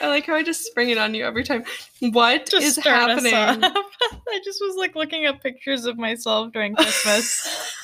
I like how I just spring it on you every time. What is Just us happening? I just was like looking at pictures of myself during Christmas.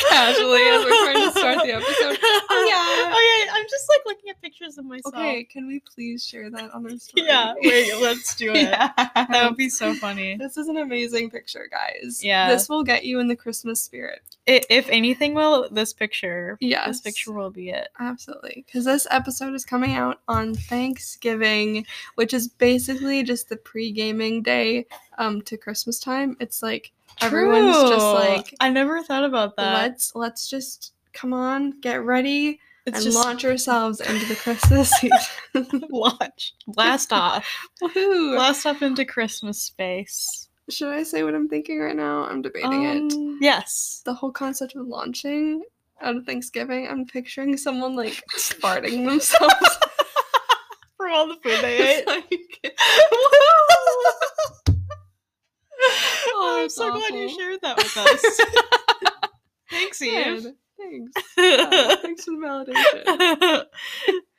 Casually, as we're trying to start the episode. Oh yeah. Oh yeah. I'm just like looking at pictures of myself. Okay, can we please share that on our story? Yeah. Wait. Let's do it. yeah. That would be so funny. This is an amazing picture, guys. Yeah. This will get you in the Christmas spirit. I- if anything, will this picture? Yes. This picture will be it. Absolutely. Because this episode is coming out on Thanksgiving, which is basically just the pre gaming day um, to Christmas time. It's like everyone's just like, I never thought about that. let's let's just come on, get ready, It's and just launch ourselves into the Christmas season. launch. Blast off. Woohoo! Blast off into Christmas space. Should I say what I'm thinking right now? I'm debating it. Um, Yes. The whole concept of launching out of Thanksgiving, I'm picturing someone like farting themselves. from all the food they ate. Like- oh, I'm so glad you shared that with us. Thanks, Eve. Thanks. Yeah, thanks for the validation. oh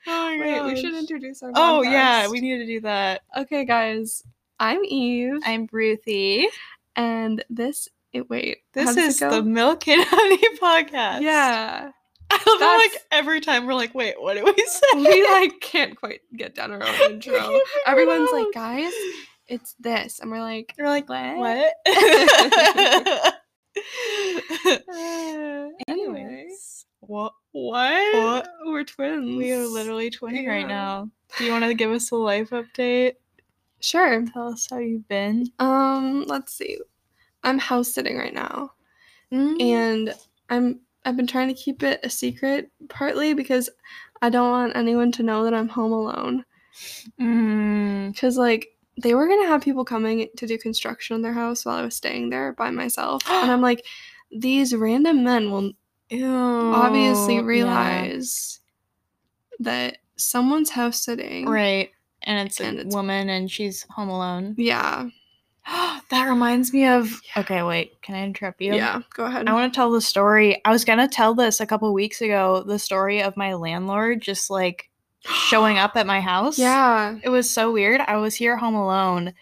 my Wait, we should introduce our Oh yeah, we need to do that. Okay, guys. I'm Eve, I'm Ruthie. and this. It, wait, This is the Milk and Honey podcast. Yeah, I love how, like every time we're like, wait, what did we say? we like can't quite get down our own intro. can't figure it Everyone's like, guys, it's this, and we're like, You're like, what? what? Uh, anyway, Anyways, what? what? What? We're twins. We are literally twinning right now. Do you want to give us a life update? sure. Tell us how you've been. Um, let's see. I'm house sitting right now. Mm. and I'm I've been trying to keep it a secret partly because I don't want anyone to know that I'm home alone Mm. cuz like they were going to have people coming to do construction on their house while I was staying there by myself and I'm like these random men will Ew. obviously Yeah. realize that someone's house sitting Right. And it's a it's- woman and she's home alone. yeah that reminds me of. Okay, wait. Can I interrupt you? yeah go ahead I want to tell the story. I was going to tell this a couple weeks ago the story of my landlord just like showing up at my house. yeah It was so weird. I was here home alone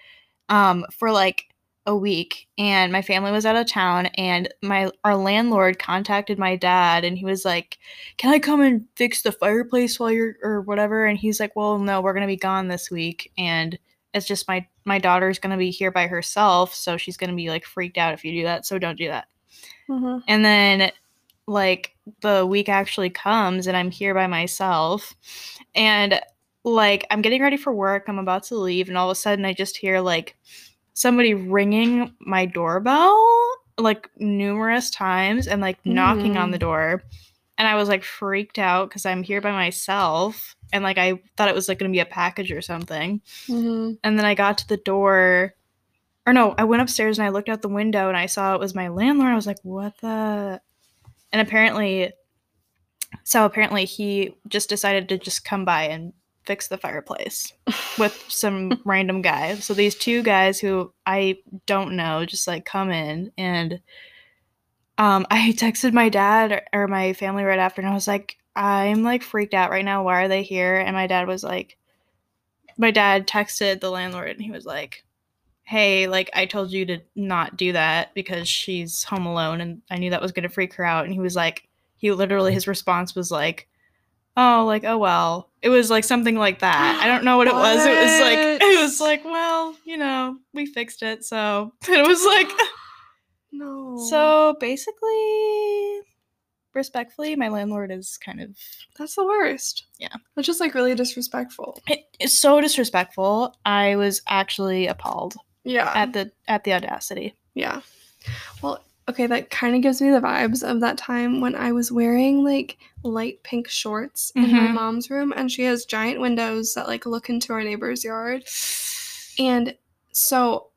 um for like a week and my family was out of town and my our landlord contacted my dad and he was like, "Can I come and fix the fireplace while you're or whatever?" And he's like, "Well, no, we're going to be gone this week and it's just my my daughter's going to be here by herself, so she's going to be like freaked out if you do that, so don't do that." Mhm. And then like the week actually comes and I'm here by myself and like I'm getting ready for work, I'm about to leave and all of a sudden I just hear like somebody ringing my doorbell like numerous times and like knocking on the door. And I was like freaked out cuz I'm here by myself and like I thought it was like going to be a package or something. Mhm. And then I got to the door, or no, I went upstairs and I looked out the window and I saw it was my landlord. I was like, what the? And apparently, so apparently he just decided to just come by and fix the fireplace with some random guy. So these two guys who I don't know just like come in and um I texted my dad or, or my family right after and I was like, I'm like freaked out right now. Why are they here? And my dad was like, my dad texted the landlord and he was like, Hey, like I told you to not do that because she's home alone and I knew that was gonna freak her out. And he was like, he literally his response was like, Oh, like, oh well. It was like something like that. I don't know what it was. It was like it was like, well, you know, we fixed it, so it was like no so basically respectfully, my landlord is kind of that's the worst Yeah. that's just like really disrespectful it's so disrespectful. I was actually appalled yeah at the at the audacity. Yeah. Well, okay, that kind of gives me the vibes of that time when I was wearing like light pink shorts in my Mhm. mom's room and she has giant windows that like look into our neighbor's yard. And so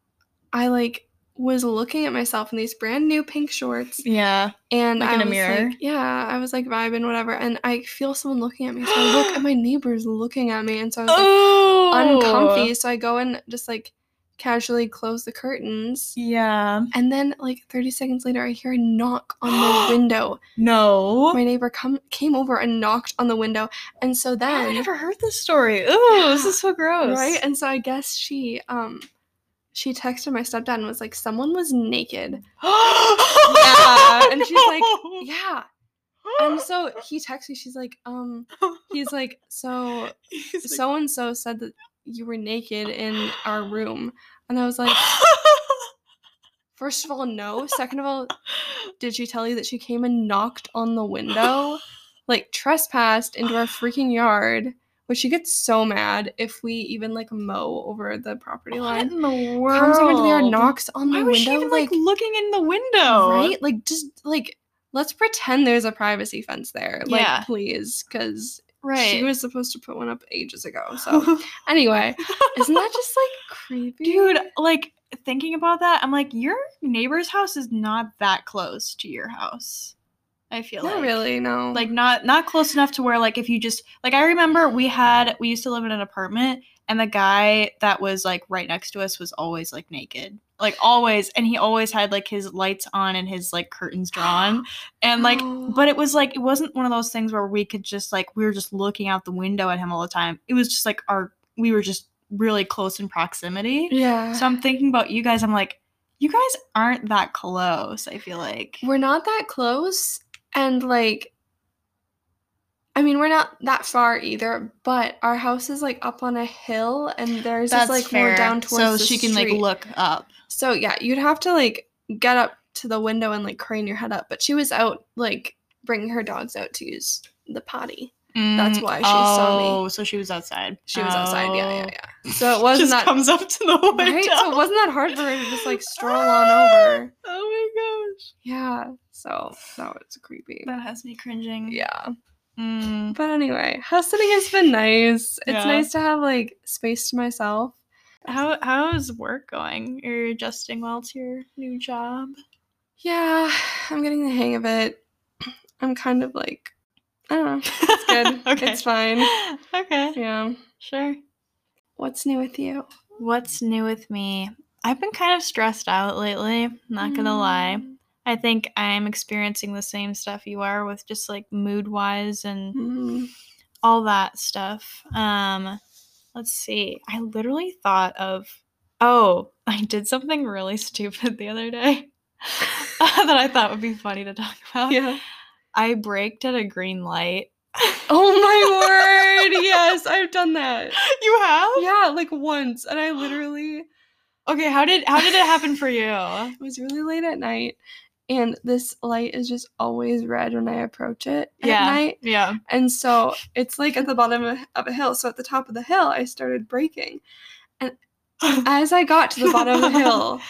I like was looking at myself in these brand new pink shorts Yeah. and Like I in a was mirror? like, yeah, I was like vibing whatever and I feel someone looking at me. So I look and my neighbor's looking at me and so I was like Oh, uncomfy. So I go and just like casually close the curtains. Yeah. And then, like 30 seconds later, I hear a knock on the window. No. My neighbor come came over and knocked on the window, and so then I never heard this story. Ooh, this is so gross. right, and so I guess she um she texted my stepdad and was like, someone was naked. yeah. and she's like, Yeah. And so he texts me. She's like, um, he's like, so so and so said that you were naked in our room, and I was like, first of all, no. Second of all, did she tell you that she came and knocked on the window, like trespassed into our freaking yard? But she gets so mad if we even like mow over the property line. what in the world? Comes over to the yard, knocks on Why the was she window, even like, like looking in the window? right, like just like let's pretend there's a privacy fence there, like Yeah. please, because Right. she was supposed to put one up ages ago. So anyway, isn't that just like creepy, Dude, like thinking about that, I'm like, your neighbor's house is not that close to your house. I feel Not like. really, no. Like not not close enough to where like if you just like I remember we had we used to live in an apartment and the guy that was like right next to us was always like naked. Like always and he always had like his lights on and his like curtains drawn and like Oh. but it was like it wasn't one of those things where we could just like we were just looking out the window at him all the time. It was just like our we were just really close in proximity. yeah. So I'm thinking about you guys. I'm like, you guys aren't that close. I feel like. we're not that close and like I mean, we're not that far either, but our house is like up on a hill and there's just like more down towards so she can like look up. So yeah, you'd have to like get up to the window and like crane your head up, but she was out like bringing her dogs out to use the potty. That's Mm, why she saw me. Oh, so she was outside. She was outside, yeah, yeah, Oh. yeah. So it wasn't Just that comes up to the window. right. So it wasn't that hard for her to just like stroll on over. Oh my gosh, Yeah. So that was creepy. that has me cringing. Yeah. Mm. But anyway, house sitting has been nice. It's Yeah. nice to have like space to myself. How how's work going? You're adjusting well to your new job. Yeah, I'm getting the hang of it. I'm kind of like, I don't know. It's good. okay. It's fine. Okay. Yeah. Sure. What's new with you? What's new with me? I've been kind of stressed out lately, not gonna lie. Mm. I think I'm experiencing the same stuff you are with just like mood wise and Mm. all that stuff. Um let's see. I literally thought of oh, I did something really stupid the other day that I thought would be funny to talk about. Yeah. I braked at a green light. Oh my word. Yes, I've done that. You have? Yeah, like once. And I literally Okay, how did how did it happen for you? it was really late at night. And this light is just always red when I approach it at Yeah. night. Yeah. And so it's like at the bottom of, of a hill. So at the top of the hill, I started braking. And as I got to the bottom of the hill,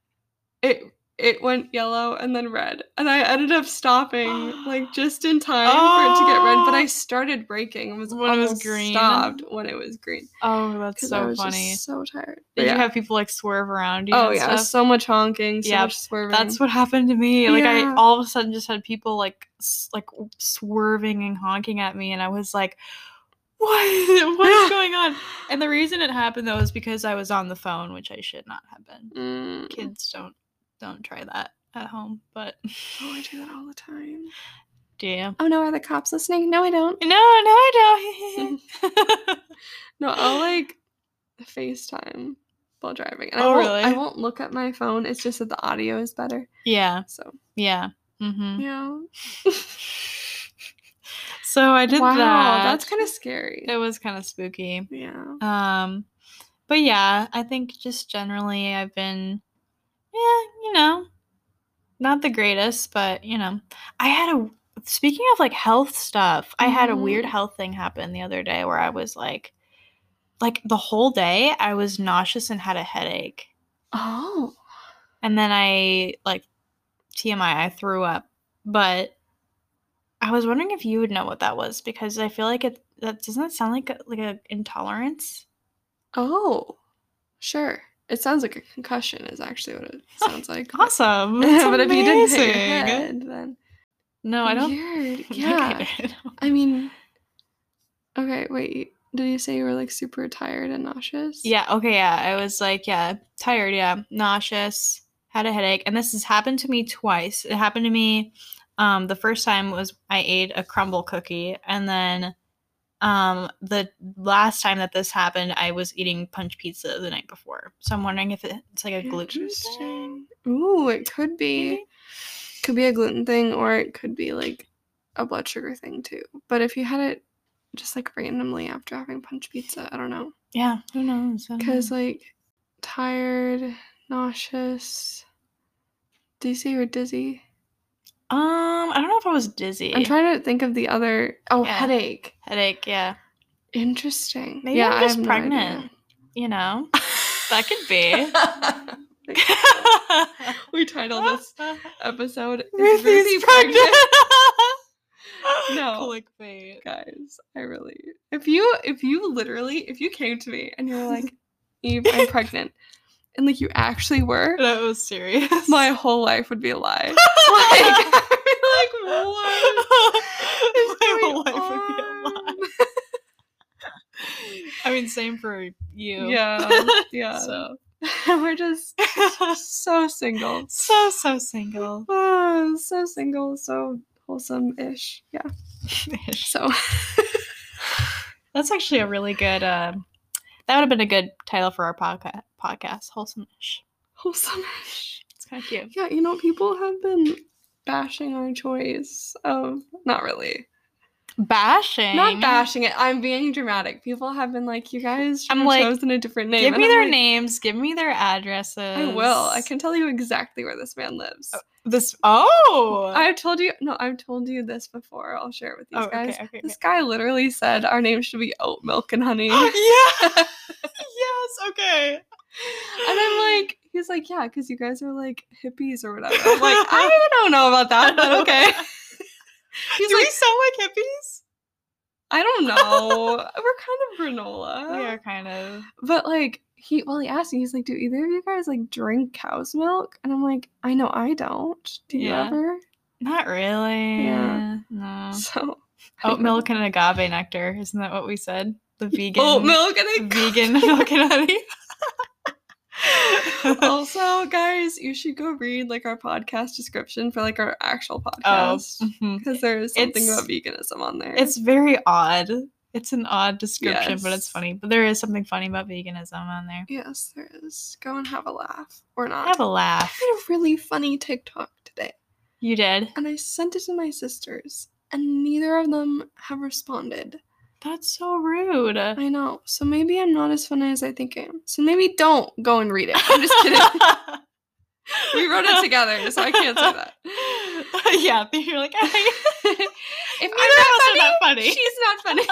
it it went yellow and then red. And I ended up stopping like just in time for it to get red. But I Oh. started braking and was When it was green. stopped when it was green. Oh, that's so was funny. just so tired. But Did yeah. you have people like swerve around you? oh yeah, stuff? so much honking, so Yeah, much swerving. That's what happened to me. Like I all of a sudden just had people like s- like swerving and honking at me, and I was like, "What? What's going on?" And the reason it happened though is because I was on the phone, which I should not have been. Mm. Kids don't don't try that at home, but Oh, I do that all the time. do you? Oh no, are the cops listening? No, I don't. No, no, I don't. No, I'll like FaceTime while driving. And I Oh, won't, really? I won't look at my phone. It's just that the audio is better. yeah, So yeah. Mm-hmm. yeah. So I did wow, that. that's kind of scary. It was kind of spooky. yeah. Um, but yeah, I think just generally I've been, you know, not the greatest, but you know, I had a. Speaking of like health stuff, I had a weird Mhm. health thing happen the other day where I was like, like the whole day I was nauseous and had a headache, Oh. and then I like TMI I threw up, but I was wondering if you would know what that was because I feel like it that doesn't it sound like a, like a intolerance. Oh. Sure. It sounds like a concussion is actually what it sounds like. Awesome. But if you didn't hit your head, then No, I don't. Weird. Yeah. I. I mean, okay, wait. Did you say you were like super tired and nauseous? Yeah, okay, yeah. I was like, yeah, tired, yeah, nauseous, had a headache, and this has happened to me twice. It happened to me um the first time was I ate a Crumbl cookie and then um the last time that this happened I was eating punch pizza the night before. So I'm wondering if it's like a gluten thing. Ooh, it could be. maybe? Could be a gluten thing, or it could be like a blood sugar thing too. But if you had it just like randomly after having punch pizza, I don't know. Yeah, who knows? Because like tired, nauseous. Do you say you were dizzy? Um I don't know if I was dizzy. I'm trying to think of the other. Oh, Yeah. headache. headache, yeah. Interesting. Maybe yeah, I'm just no pregnant. idea. You know? That could be. we titled this episode "Is Ruthie's Ruthie pregnant. No. Clickbait. Guys, I really if you if you literally if you came to me and you were like, Eve, I'm pregnant, and like you actually were, That was serious. my whole life would be a lie. like, like, what? My whole life would be a lie. I mean, same for you. Yeah, yeah. So, we're just so single. so so single. Oh, so single, so wholesome-ish. Yeah. Ish. So That's actually a really good. Uh, that would have been a good title for our podcast. Podcast, wholesome-ish. wholesome-ish. It's kind of cute. Yeah, you know, people have been bashing our choice of not really. Bashing. Not bashing it. I'm being dramatic. People have been like, you guys should I'm have like, chosen a different name. Give And me I'm their like, names. Give me their addresses. I will. I can tell you exactly where this man lives. Oh, this. Oh. I've told you no, I've told you this before. I'll share it with these Oh, guys. okay, okay. This guy literally said our name should be oat milk and honey. yeah. yes. Okay. And I'm like, he's like, yeah, because you guys are like hippies or whatever. I'm like, I don't know about that, but okay. He's Do like, we sound like hippies? I don't know. We're kind of granola. we are kind of. But like he well, he asked me, he's like, Do either of you guys like drink cow's milk? And I'm like, I know I don't. Do you Yeah. ever? Not really. Yeah. No. So Oat milk and agave nectar. Isn't that what we said? The vegan. oat milk and the a vegan milk and honey. also, guys, you should go read like our podcast description for like our actual oh, podcast. Mm-hmm. Because there's something It's- about veganism on there. it's very odd. It's an odd description, but it's funny. But there is something funny about veganism on there. yes, there is. Go and have a laugh. Or not. Have a laugh. I made a really funny TikTok today. You did. And I sent it to my sisters. And neither of them have responded. That's so rude. I know. So maybe I'm not as funny as I think I am. So maybe don't go and read it. I'm just kidding. we wrote it together, so I can't say that. yeah, you're like, I, if I'm not funny, not funny. she's not funny.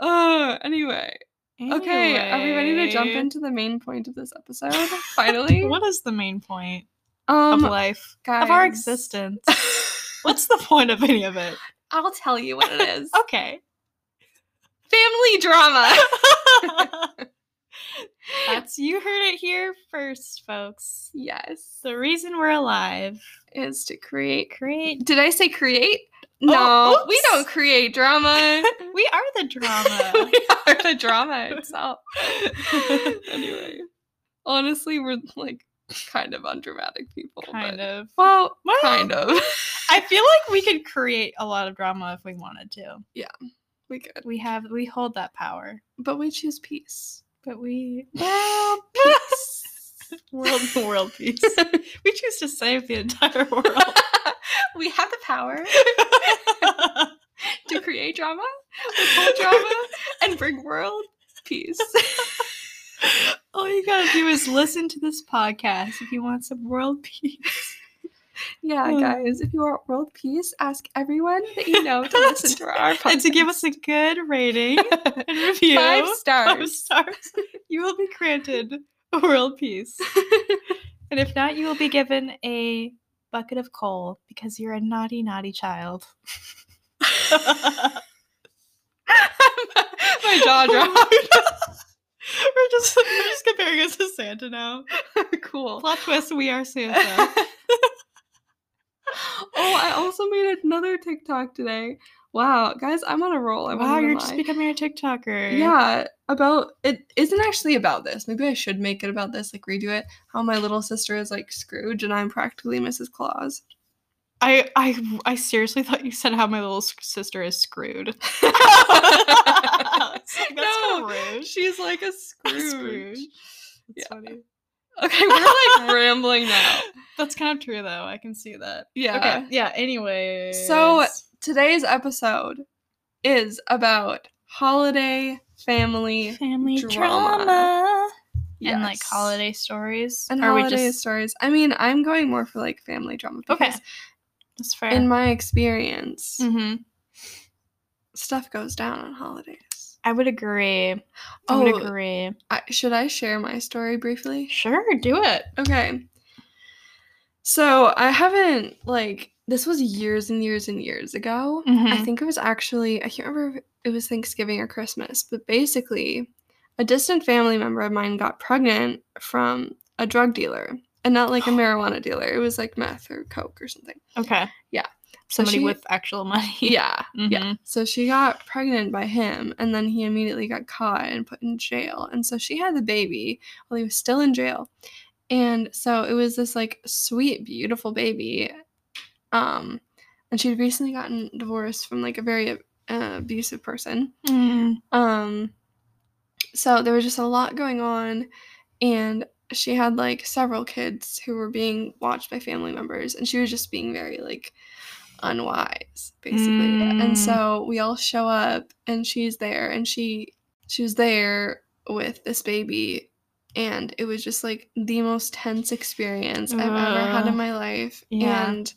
Uh, anyway. Okay, are we ready to jump into the main point of this episode? Finally. What is the main point um, of life? Of our existence? What's the point of any of it? I'll tell you what it is. Okay. Family drama. That's you heard it here first, folks. yes. The reason we're alive. Is to create Create Did I say create? Oh, no, Oh, we don't create drama. we are the drama. we are the drama itself. anyway, honestly, we're like kind of undramatic people. kind but, of. Well, Well, kind of. I feel like we could create a lot of drama if we wanted to. Yeah, we could, We have we hold that power. but we choose peace. But we Well, peace. world world peace. we choose to save the entire world. we have the power to create drama, withhold drama, and bring world peace. All you gotta do is listen to this podcast if you want some world peace. yeah, Hmm. guys, if you want world peace, ask everyone that you know to listen to our podcast. and to give us a good rating and review. five stars. Five stars. You will be granted world peace. And if not, you will be given a bucket of coal because you're a naughty, naughty child. My jaw dropped. We're just we're just comparing us to Santa now. cool. Plot twist: We are Santa. Oh, I also made another TikTok today. Wow, guys, I'm on a roll. I wow, you're just becoming a TikToker. Yeah, about it isn't actually about this. Maybe I should make it about this, like redo it. How my little sister is like Scrooge and I'm practically Mrs. Claus. I I I seriously thought you said how my little sister is screwed. That's no, rude. she's like a Scrooge. Scrooge. That's Yeah. funny. Okay, we're like rambling now. That's kind of true though. I can see that. Yeah. Okay. Yeah. Anyway. So today's episode is about holiday family family drama. drama, and like holiday stories. and holiday just stories. I mean, I'm going more for like family drama Okay. That's fair. in my experience, hmm stuff goes down on holidays. I would agree. I would Oh. agree. I, should I share my story briefly? Sure, do it. Okay. So I haven't like this was years and years and years ago. I Mhm. think it was actually I can't remember if it was Thanksgiving or Christmas, but basically a distant family member of mine got pregnant from a drug dealer. And not like a marijuana dealer. It was like meth or coke or something. Okay. Yeah. So Somebody she- with actual money. Yeah. Yeah. Mhm. So she got pregnant by him and then he immediately got caught and put in jail. And so she had the baby while he was still in jail. And so it was this like sweet, beautiful baby. Um and she'd recently gotten divorced from like a very uh, abusive person. Mm. Um so there was just a lot going on and she had like several kids who were being watched by family members and she was just being very like unwise basically Mm. and so we all show up and she's there and she she was there with this baby and it was just like the most tense experience I've ever had in my life Yeah. and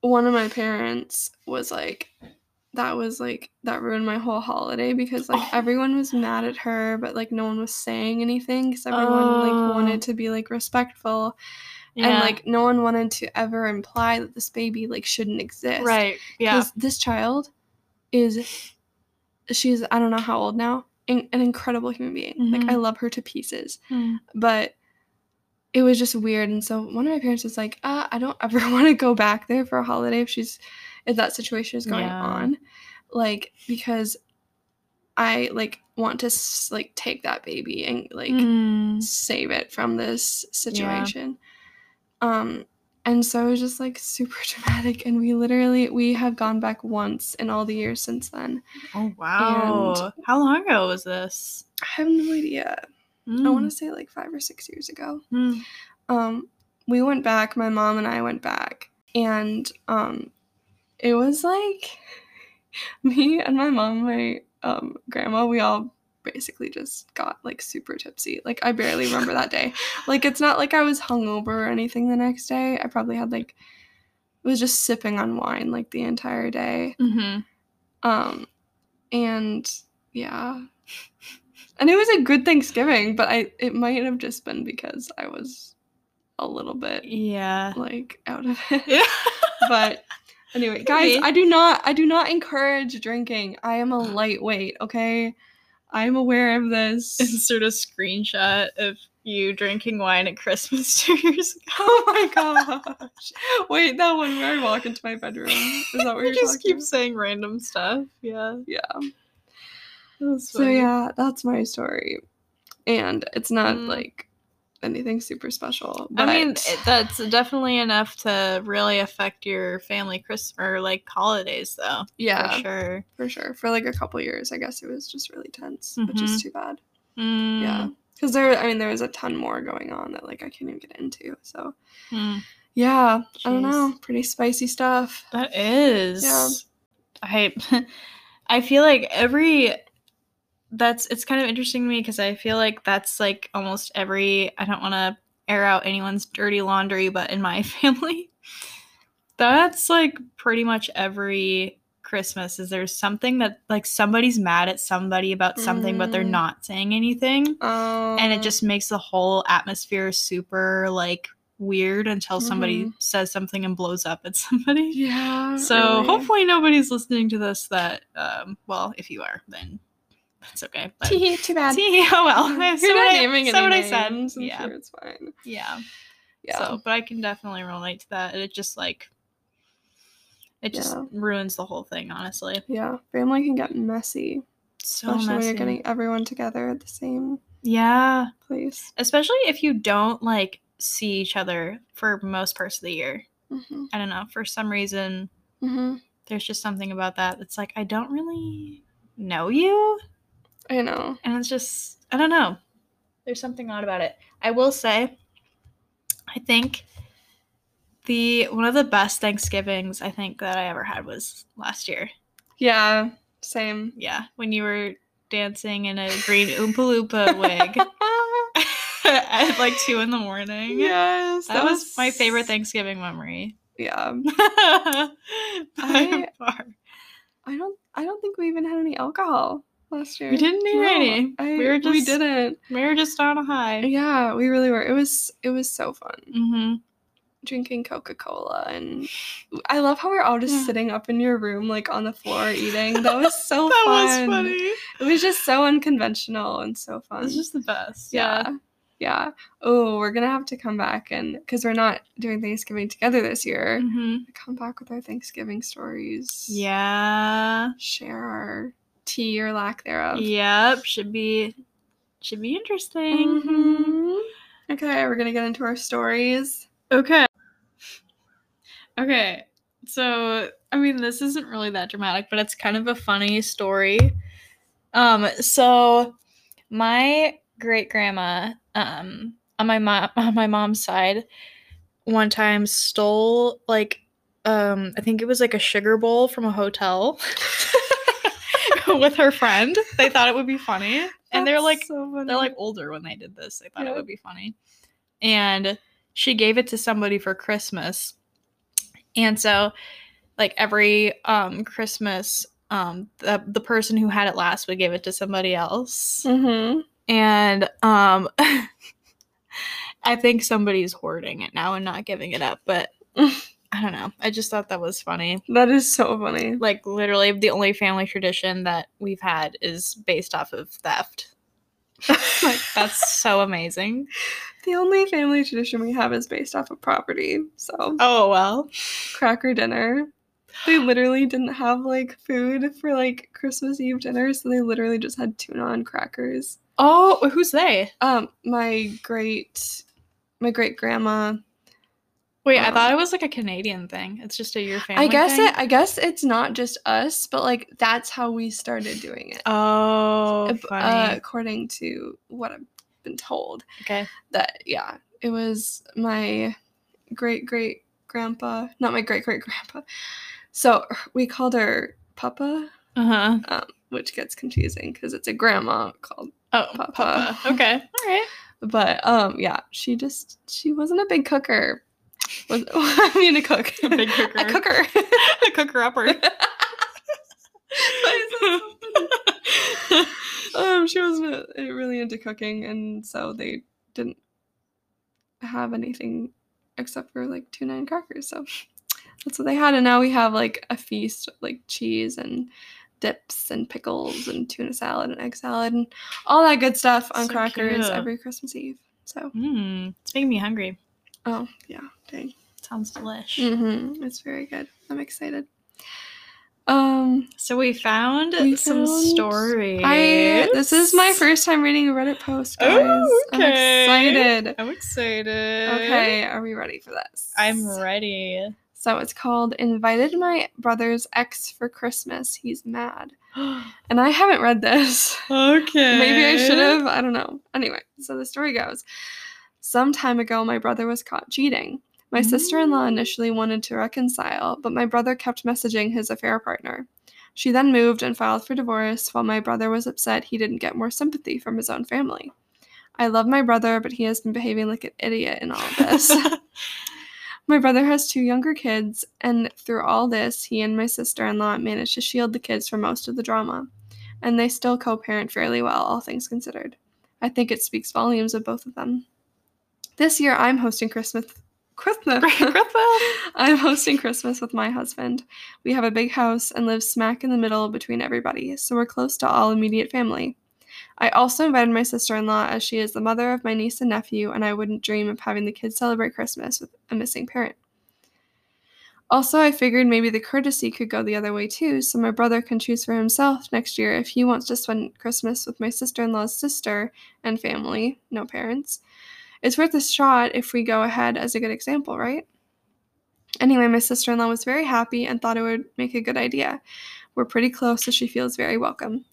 one of my parents was like that was like that ruined my whole holiday because like Oh. everyone was mad at her but like no one was saying anything because everyone like Oh. wanted to be like respectful Yeah. and like no one wanted to ever imply that this baby like shouldn't exist right. Yeah. because this child is she's i don't know how old now in, an incredible human being like Mhm. i love her to pieces Mm. but it was just weird and so one of my parents was like uh, i don't ever want to go back there for a holiday if she's if that situation is going Yeah. on like because i like want to like take that baby and like Mm. save it from this situation um and so it was just like super dramatic and we literally we have gone back once in all the years since then Oh wow. How long ago was this? i have no idea i Mm. want to say like five or six years ago Mm. um we went back my mom and i went back and um it was like me and my mom my um grandma we all basically just got like super tipsy like i barely remember that day like it's not like i was hungover or anything the next day i probably had like it was just sipping on wine like the entire day Mhm. um and yeah and it was a good thanksgiving but i it might have just been because i was a little bit Yeah. like out of it Yeah. but anyway guys i do not i do not encourage drinking. I am a lightweight okay? I'm aware of this. Insert a screenshot of you drinking wine at Christmas two years ago. oh my gosh. Wait that one where i walk into my bedroom. Is that what you you're just keep saying random stuff. Yeah. yeah. So yeah that's my story. And it's not Mm. like anything super special but I mean, it, that's definitely enough to really affect your family Christmas or like holidays, though. yeah For sure. for sure for like a couple years i guess it was just really tense which is Mhm. too bad Mm. yeah because there i mean there was a ton more going on that like i can't even get into so Mm. yeah i don't know pretty spicy stuff That is. Yeah, I I feel like every that's it's kind of interesting to me because I feel like that's like almost every I don't want to air out anyone's dirty laundry, but in my family, that's like pretty much every Christmas is there's something that like somebody's mad at somebody about something, but they're Mm. not saying anything. um, and it just makes the whole atmosphere super like weird until somebody Mhm. says something and blows up at somebody. yeah So really. hopefully nobody's listening to this that um well, if you are, then that's okay. But Tee, too bad See, oh well. You're so not I, naming so any what I said. I'm Yeah. sure it's fine Yeah. yeah So but I can definitely relate to that. It just like It just Yeah. ruins the whole thing, honestly. Yeah, family can get messy, So especially when messy. you're getting everyone together at the same yeah, place. especially if you don't like see each other for most parts of the year. hmm I don't know. For some reason, hmm there's just something about that It's like I don't really know you, I know. and it's just I don't know. There's something odd about it. I will say, I think the one of the best Thanksgivings I think that I ever had was last year. Yeah, same. Yeah, when you were dancing in a green Oompa Loompa wig at like two in the morning. yes, that was my favorite Thanksgiving memory. Yeah, By I- far. I don't. I don't think we even had any alcohol last year. We didn't need any. I, We were just we didn't. We were just on a high. Yeah, we really were. It was. It was so fun Mm-hmm. drinking Coca Cola, and I love how we're all just Yeah. sitting up in your room, like on the floor, eating. That was so fun. that fun. was funny. It was just so unconventional and so fun. It's just the best. yeah. Yeah. Oh, we're gonna have to come back and because we're not doing Thanksgiving together this year. hmm Come back with our Thanksgiving stories. Yeah. Share our tea or lack thereof. Yep. Should be should be interesting. Mhm. Okay, we're gonna get into our stories. Okay. Okay. So, I mean, this isn't really that dramatic, but it's kind of a funny story. Um, so my great grandma, um, on my mom on my mom's side, one time stole like um I think it was like a sugar bowl from a hotel with her friend. They thought it would be funny. And they're like so they're like older when they did this. They thought Yeah. it would be funny. And she gave it to somebody for Christmas. And so like every um Christmas um the the person who had it last would give it to somebody else. Mhm. And um I think somebody's hoarding it now and not giving it up, but I don't know. I just thought that was funny. That is so funny. Like literally the only family tradition that we've had is based off of theft. like that's so amazing. The only family tradition we have is based off of property. So Oh well. cracker dinner. They literally didn't have like food for like Christmas Eve dinner, so they literally just had tuna and crackers. Oh, who's they? Um, my great, my great grandma. Wait, I Um, thought it was like a Canadian thing. It's just a your family. I guess thing? it. I guess it's not just us, but like that's how we started doing it. Oh, Uh, according to what I've been told, okay. that yeah, it was my great great grandpa, not my great great grandpa. So we called her Papa, Uh huh. um, which gets confusing because it's a grandma called. Oh, Papa. Papa. Okay. All right. But um, yeah, she just she wasn't a big cooker. Was I mean a cook, A big cooker. a cooker. A cooker upper. um, she wasn't uh, really into cooking, and so they didn't have anything except for like tuna and crackers. So that's what they had, and now we have like a feast, like cheese and dips and pickles and tuna salad and egg salad and all that good stuff on So crackers cute. every Christmas Eve. So Hmm. It's making me hungry. Oh yeah, dang. Sounds delish. Mm-hmm. It's very good. I'm excited. Um, So we found We some found- stories. I this is my first time reading a Reddit post, guys. Oh, okay. I'm excited. I'm excited. Okay, are we ready for this? I'm ready. So it's called "Invited My Brother's Ex for Christmas. He's Mad," and I haven't read this. okay. Maybe I should have. I don't know. Anyway, so the story goes Some time ago, my brother was caught cheating. My sister in law Mm. initially wanted to reconcile, but my brother kept messaging his affair partner. She then moved and filed for divorce while my brother was upset he didn't get more sympathy from his own family. I love my brother, but he has been behaving like an idiot in all of this. my brother has two younger kids, and through all this, he and my sister in law managed to shield the kids from most of the drama. And they still co parent fairly well, all things considered. I think it speaks volumes of both of them. This year, I'm hosting Christmas. Christmas. I'm hosting Christmas with my husband. We have a big house and live smack in the middle between everybody, so we're close to all immediate family. I also invited my sister in law as she is the mother of my niece and nephew, and I wouldn't dream of having the kids celebrate Christmas with a missing parent. Also, I figured maybe the courtesy could go the other way too, so my brother can choose for himself next year if he wants to spend Christmas with my sister in law's sister and family, no parents. It's worth a shot if we go ahead as a good example, right? Anyway, my sister in law was very happy and thought it would make a good idea. We're pretty close, so she feels very welcome.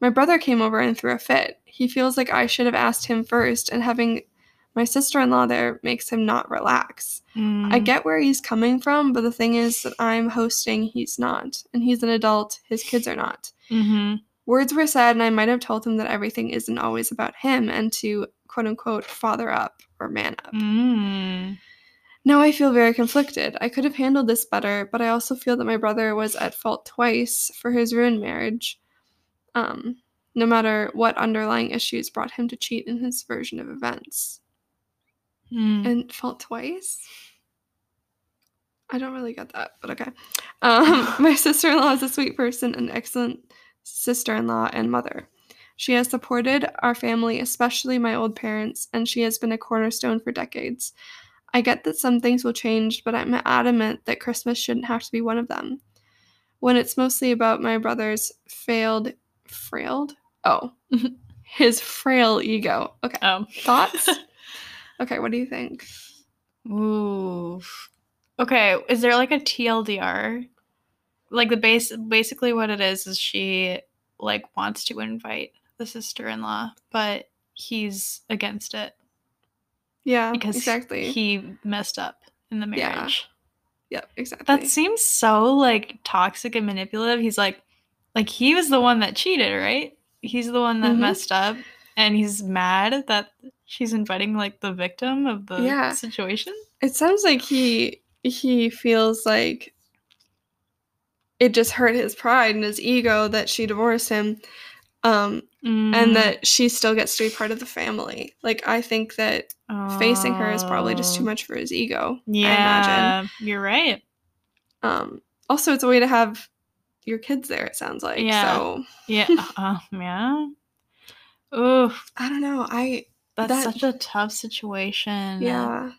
My brother came over and threw a fit. He feels like I should have asked him first, and having my sister in law there makes him not relax. I Mm. get where he's coming from, but the thing is that I'm hosting, he's not. And he's an adult, his kids are not. Mhm. Words were said, and I might have told him that everything isn't always about him and to quote unquote father up or man up. Mm. Now I feel very conflicted. I could have handled this better, but I also feel that my brother was at fault twice for his ruined marriage. Um, no matter what underlying issues brought him to cheat in his version of events. Mm. And fault twice? I don't really get that, but okay. Um, my sister in law is a sweet person, an excellent sister in law and mother. She has supported our family, especially my old parents, and she has been a cornerstone for decades. I get that some things will change, but I'm adamant that Christmas shouldn't have to be one of them. When it's mostly about my brother's failed, frailed? Oh, his frail ego. Okay. Oh. Thoughts? Okay, what do you think? Ooh. Okay, is there like a TLDR? Like the base basically what it is is she like wants to invite the sister-in-law, but he's against it Yeah, because exactly. he messed up in the marriage. Yeah. yep, exactly. That seems so like toxic and manipulative. He's like like he was the one that cheated, right? He's the one that Mhm. messed up and he's mad that she's inviting like the victim of the Yeah. situation. it sounds like he he feels like it just hurt his pride and his ego that she divorced him. Um, Mm. and that she still gets to be part of the family. Like I think that facing her is probably just too Oh. much for his ego. I Yeah, imagine. you're right. Um, also, it's a way to have your kids there. It sounds like. Yeah. So Yeah. uh, yeah. Oof, I don't know. I that's That- such a tough situation. Yeah.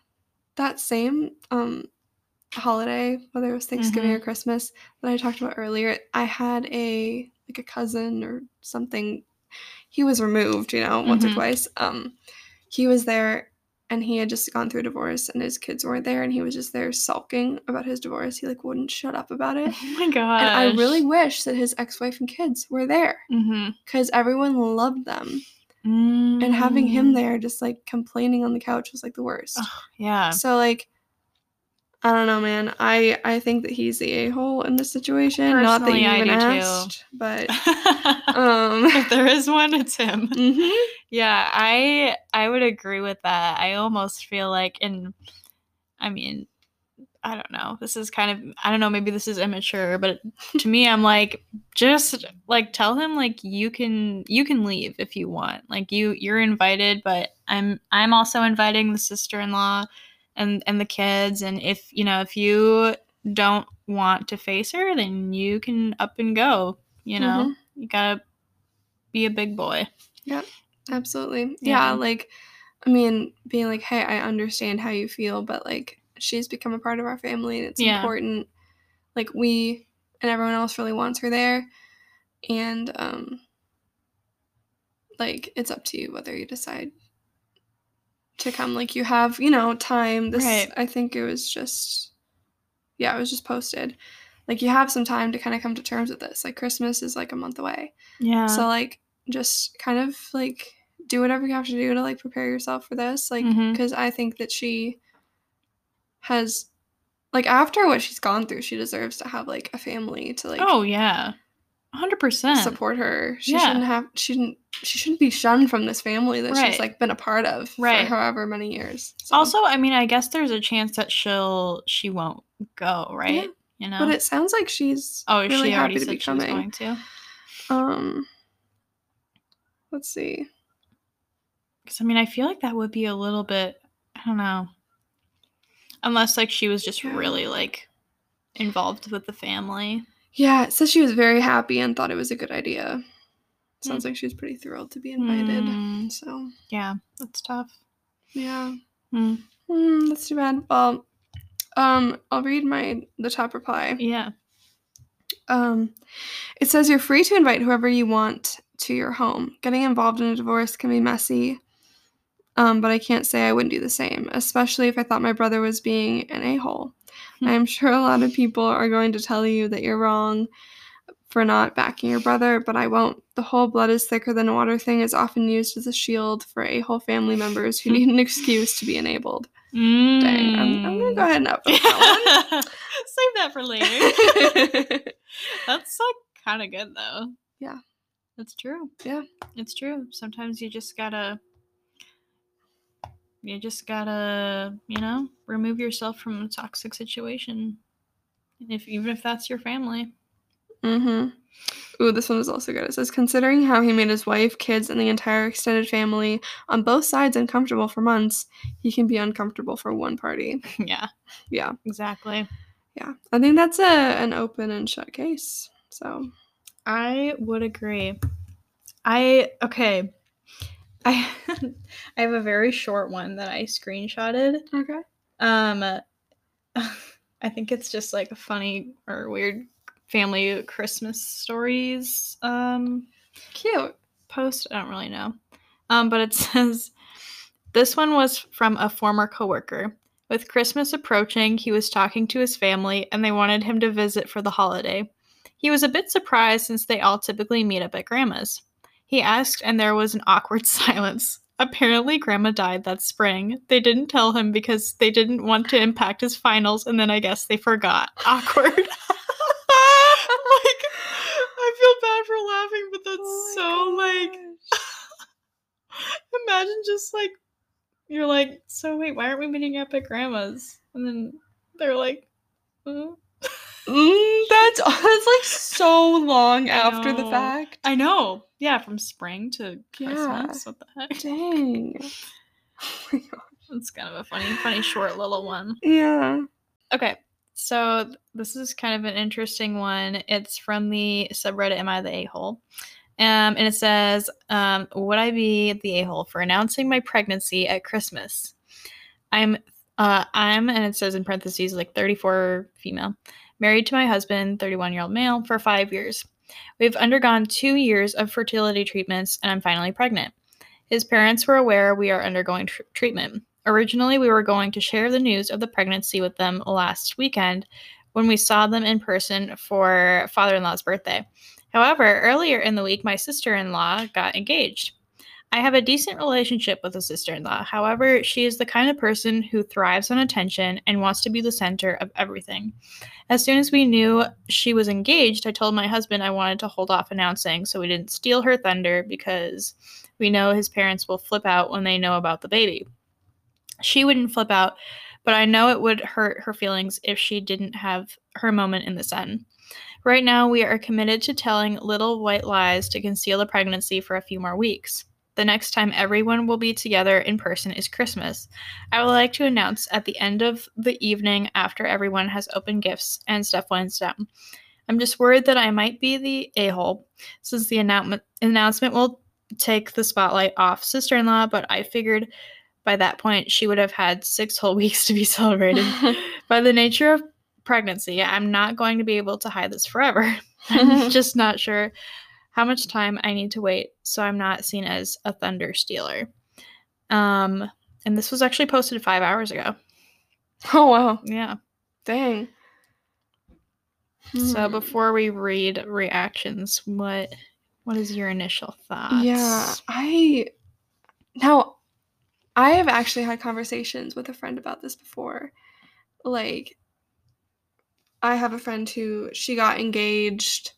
That same um holiday, whether it was Thanksgiving Mhm. or Christmas that I talked about earlier, I had a like a cousin or something. He was removed, you know, once or Mhm. twice. Um he was there and he had just gone through a divorce and his kids weren't there and he was just there sulking about his divorce. He like wouldn't shut up about it. Oh my god. And I really wish that his ex-wife and kids were there hmm cuz everyone loved them. And having Mm. him there just like complaining on the couch was like the worst. Yeah. So like I don't know, man. I I think that he's the a-hole in this situation. Not that Personally, you even do too. asked, but um if there is one, it's him. mhm. Yeah, I I would agree with that. I almost feel like and I mean, I don't know. This is kind of I don't know, maybe this is immature, but to me I'm like just like tell him like you can you can leave if you want. Like you you're invited, but I'm I'm also inviting the sister-in-law and and the kids and if, you know, if you don't want to face her, then you can up and go, you know. You got to be a big boy. Yeah, absolutely. Yeah. Yeah, like I mean, being like, "Hey, I understand how you feel, but like she's become a part of our family and it's Yeah. important. Like we and everyone else really wants her there and um like it's up to you whether you decide to come like you have, you know, time. This Right. I think it was just yeah, it was just posted. Like you have some time to kind of come to terms with this. Like Christmas is like a month away. Yeah. So like just kind of like do whatever you have to do to like prepare yourself for this. Like mm-hmm. because I think that she has like after what she's gone through, she deserves to have like a family to like oh yeah. 100%. support her. She Yeah. shouldn't have she shouldn't she shouldn't be shunned from this family that Right. she's like been a part of Right. for however many years. So- Also, I mean, I guess there's a chance that she'll she won't go, right? Yeah, you know. but it sounds like she's oh, really she happy to said be coming. going to. Um let's see. Because I mean, I feel like that would be a little bit. I don't know. Unless like she was just Yeah. really like involved with the family. Yeah, it says she was very happy and thought it was a good idea. Sounds like she was pretty thrilled to be invited. Mm, So yeah, that's tough. yeah, Mm. mm, that's too bad. Well, Um, I'll read my the top reply. Yeah. Um, it says you're free to invite whoever you want to your home. Getting involved in a divorce can be messy. Um, but I can't say I wouldn't do the same, especially if I thought my brother was being an a-hole. Hmm. I'm sure a lot of people are going to tell you that you're wrong for not backing your brother, but I won't. The whole blood is thicker than water thing is often used as a shield for a whole family members who need an excuse to be enabled. Dang, I'm, I'm gonna go ahead and up that Mm. Save that for later. That's like kind of good though. Yeah. That's true. Yeah. It's true. Sometimes you just gotta you just gotta, you know, remove yourself from a toxic situation. If even if that's your family. Mm-hmm. Ooh, this one is also good. It says, considering how he made his wife, kids, and the entire extended family on both sides uncomfortable for months, he can be uncomfortable for one party. yeah, Yeah, exactly. yeah. I think that's a an open and shut case. So I would agree. I okay. I I have a very short one that I screenshotted. okay. Um I think it's just like a funny or weird family Christmas stories um Cute. post. I don't really know. Um but it says this one was from a former coworker. With Christmas approaching, he was talking to his family and they wanted him to visit for the holiday. He was a bit surprised since they all typically meet up at grandma's. He asked, and there was an awkward silence. Apparently, grandma died that spring. They didn't tell him because they didn't want to impact his finals, and then I guess they forgot. Awkward. like, I feel bad for laughing, but that's Oh so my like. Imagine just like you're like, so wait, why aren't we meeting up at grandma's? And then they're like, "Uh." Mm, that's that's like so long I after the fact. I know, yeah, from spring to Yeah. Christmas. What the heck? Dang. Oh. It's kind of a funny, funny short little one. Yeah. Okay, so this is kind of an interesting one. It's from the subreddit "Am I the A hole?" Um, and it says, um, "Would I be the a hole for announcing my pregnancy at Christmas?" I'm, uh, I'm, and it says in parentheses like 34 female, married to my husband, 31 year old male, for five years. We've undergone two years of fertility treatments, and I'm finally pregnant. His parents were aware we are undergoing tr- treatment. Originally, we were going to share the news of the pregnancy with them last weekend when we saw them in person for father in law's birthday. However, earlier in the week, my sister in law got engaged. I have a decent relationship with a sister in law. However, she is the kind of person who thrives on attention and wants to be the center of everything. As soon as we knew she was engaged, I told my husband I wanted to hold off announcing so we didn't steal her thunder because we know his parents will flip out when they know about the baby. She wouldn't flip out, but I know it would hurt her feelings if she didn't have her moment in the sun. Right now, we are committed to telling little white lies to conceal the pregnancy for a few more weeks. The next time everyone will be together in person is Christmas. I would like to announce at the end of the evening after everyone has opened gifts and stuff winds down. I'm just worried that I might be the a hole since the announcement announcement will take the spotlight off sister in law, but I figured by that point she would have had six whole weeks to be celebrated. by the nature of pregnancy, I'm not going to be able to hide this forever. I'm just not sure how much time I need to wait so I'm not seen as a thunder stealer. Um, and this was actually posted five hours ago. oh wow. Yeah. Dang. So Hmm. before we read reactions, what what is your initial thoughts? Yeah, I now I have actually had conversations with a friend about this before. Like I have a friend who she got engaged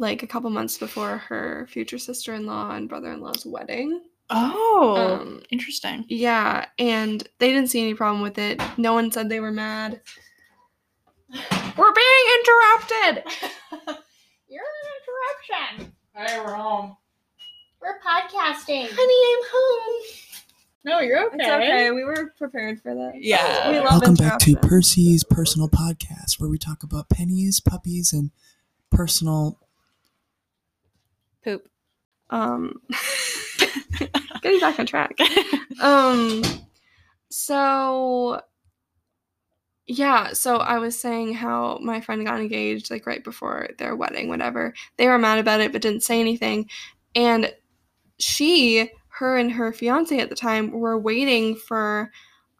like a couple months before her future sister-in-law and brother-in-law's wedding. Oh, Um, interesting. Yeah, and they didn't see any problem with it. No one said they were mad. We're being interrupted. You're an interruption. Hey, we're home. We're podcasting. Honey, I'm home. No, you're okay. It's okay. We were prepared for that. Yeah. We love Welcome back to. Percy's personal podcast, where we talk about pennies, puppies, and personal. Poop. um getting back on track um so yeah, so I was saying how my friend got engaged like right before their wedding, whatever. They were mad about it but didn't say anything. And she, her and her fiance at the time were waiting for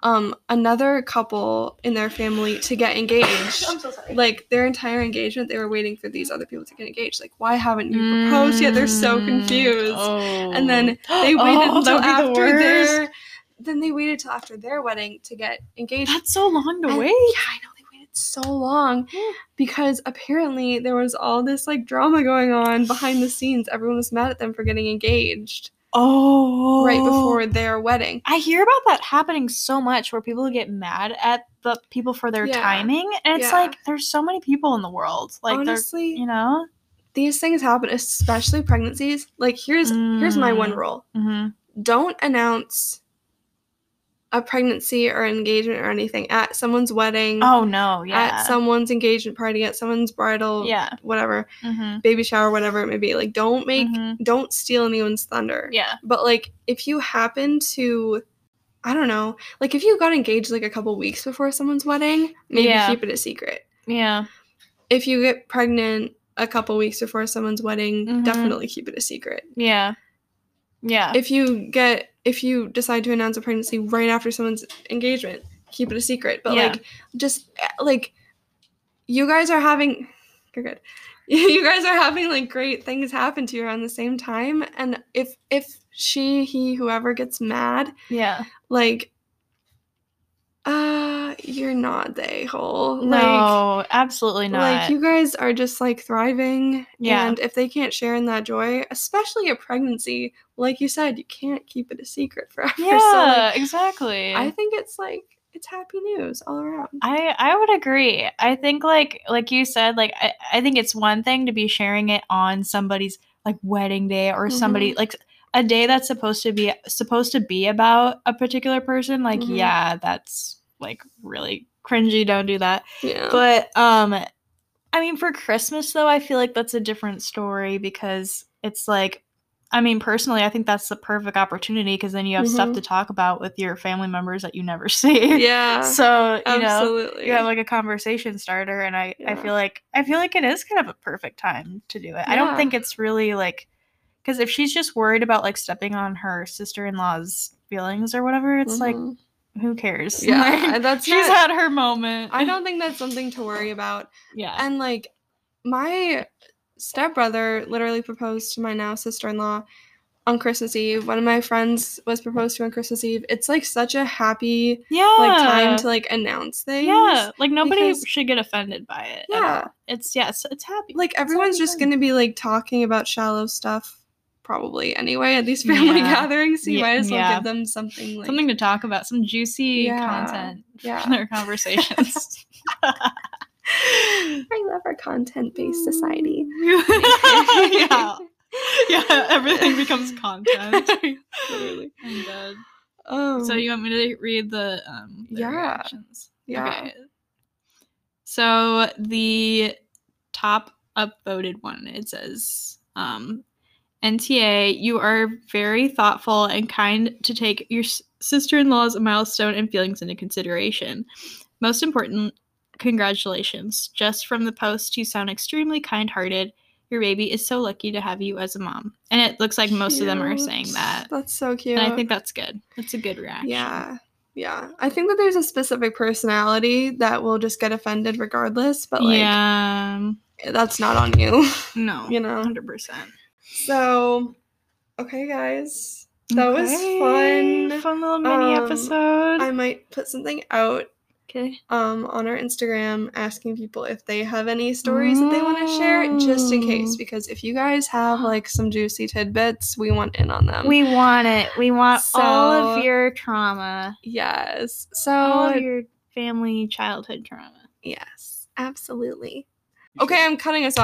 um another couple in their family to get engaged. I'm so sorry. Like their entire engagement, they were waiting for these other people to get engaged. Like, why haven't you proposed yet? They're so Mm, confused. Oh. And then they waited Oh, until that'd the after their then they waited till after their wedding to get engaged. That's so long to And- wait. Yeah, I know they waited so long Yeah. because apparently there was all this like drama going on behind the scenes. Everyone was mad at them for getting engaged Oh. right before their wedding. I hear about that happening so much where people get mad at the people for their Yeah. timing. And it's Yeah. like there's so many people in the world. Like Honestly, you know? these things happen, especially pregnancies. Like here's here's my one Mm. rule: Mm-hmm. don't announce a pregnancy or engagement or anything at someone's wedding, Oh no, yeah. at someone's engagement party, at someone's bridal, Yeah. whatever, Mm-hmm. baby shower, whatever it may be. Like, don't make, Mhm. don't steal anyone's thunder. Yeah. But like, if you happen to, I don't know, like if you got engaged like a couple weeks before someone's wedding, maybe Yeah. keep it a secret. Yeah. If you get pregnant a couple weeks before someone's wedding, Mhm. definitely keep it a secret. Yeah. Yeah. If you get, if you decide to announce a pregnancy right after someone's engagement, keep it a secret. But Yeah. like, just eh, like, you guys are having, you're good. You guys are having like great things happen to you around the same time, and if if she, he, whoever gets mad, yeah. like uh you're not the hole like No, absolutely not. like you guys are just like thriving Yeah. and if they can't share in that joy especially a pregnancy like you said you can't keep it a secret forever yeah, so like, exactly. i think it's like it's happy news all around I I would agree. I think like like you said, like I, I think it's one thing to be sharing it on somebody's like wedding day or somebody like a day that's supposed to be supposed to be about a particular person. Like Mhm. yeah, that's like really cringy. Don't do that. yeah But um I mean for Christmas though, I feel like that's a different story because it's like I mean personally, I think that's the perfect opportunity because then you have stuff Mhm. to talk about with your family members that you never see. yeah So, you know, you have like a conversation starter and I I feel like I feel like it is kind of a perfect time to do it. I don't think it's really like cuz if she's just worried about like stepping on her sister-in-law's feelings or whatever, it's like Mhm. who cares? yeah Like, that's she's not- had her moment. i don't think that's something to worry about yeah. And like my stepbrother literally proposed to my now sister-in-law on Christmas Eve. One of my friends was proposed to on Christmas Eve. It's like such a happy yeah. like time to like announce things. Yeah, like nobody because- should get offended by it. Yeah. It's yes, it's, it's happy. Like everyone's happy just time. gonna be like talking about shallow stuff probably anyway at these family Yeah. gatherings. So you Ye- might as well yeah. give them something like something to talk about, some juicy Yeah, content yeah. for their conversations. I love our content-based society. yeah. Yeah, everything becomes content. Literally. I'm dead. Um, So you want me to read the um the Yeah. reactions? yeah. So the top upvoted one it says um NTA, you are very thoughtful and kind to take your sister-in-law's milestone and feelings into consideration. Most important, congratulations. Just from the post, you sound extremely kind-hearted. Your baby is so lucky to have you as a mom. And it looks like most of them are saying that. That's so cute. And I think that's good. That's a good reaction. Yeah. Yeah. I think that there's a specific personality that will just get offended regardless, but like yeah. that's not on you. No. You know. 100%. So okay guys. That was fun. Fun little mini Um, episode. I might put something out okay. um on our Instagram asking people if they have any stories that they want to share just in case Mm. because if you guys have like some juicy tidbits, we want in on them. We want it. We want all of your trauma. yes. So All of your family childhood trauma. yes, absolutely. Okay, I'm cutting us off.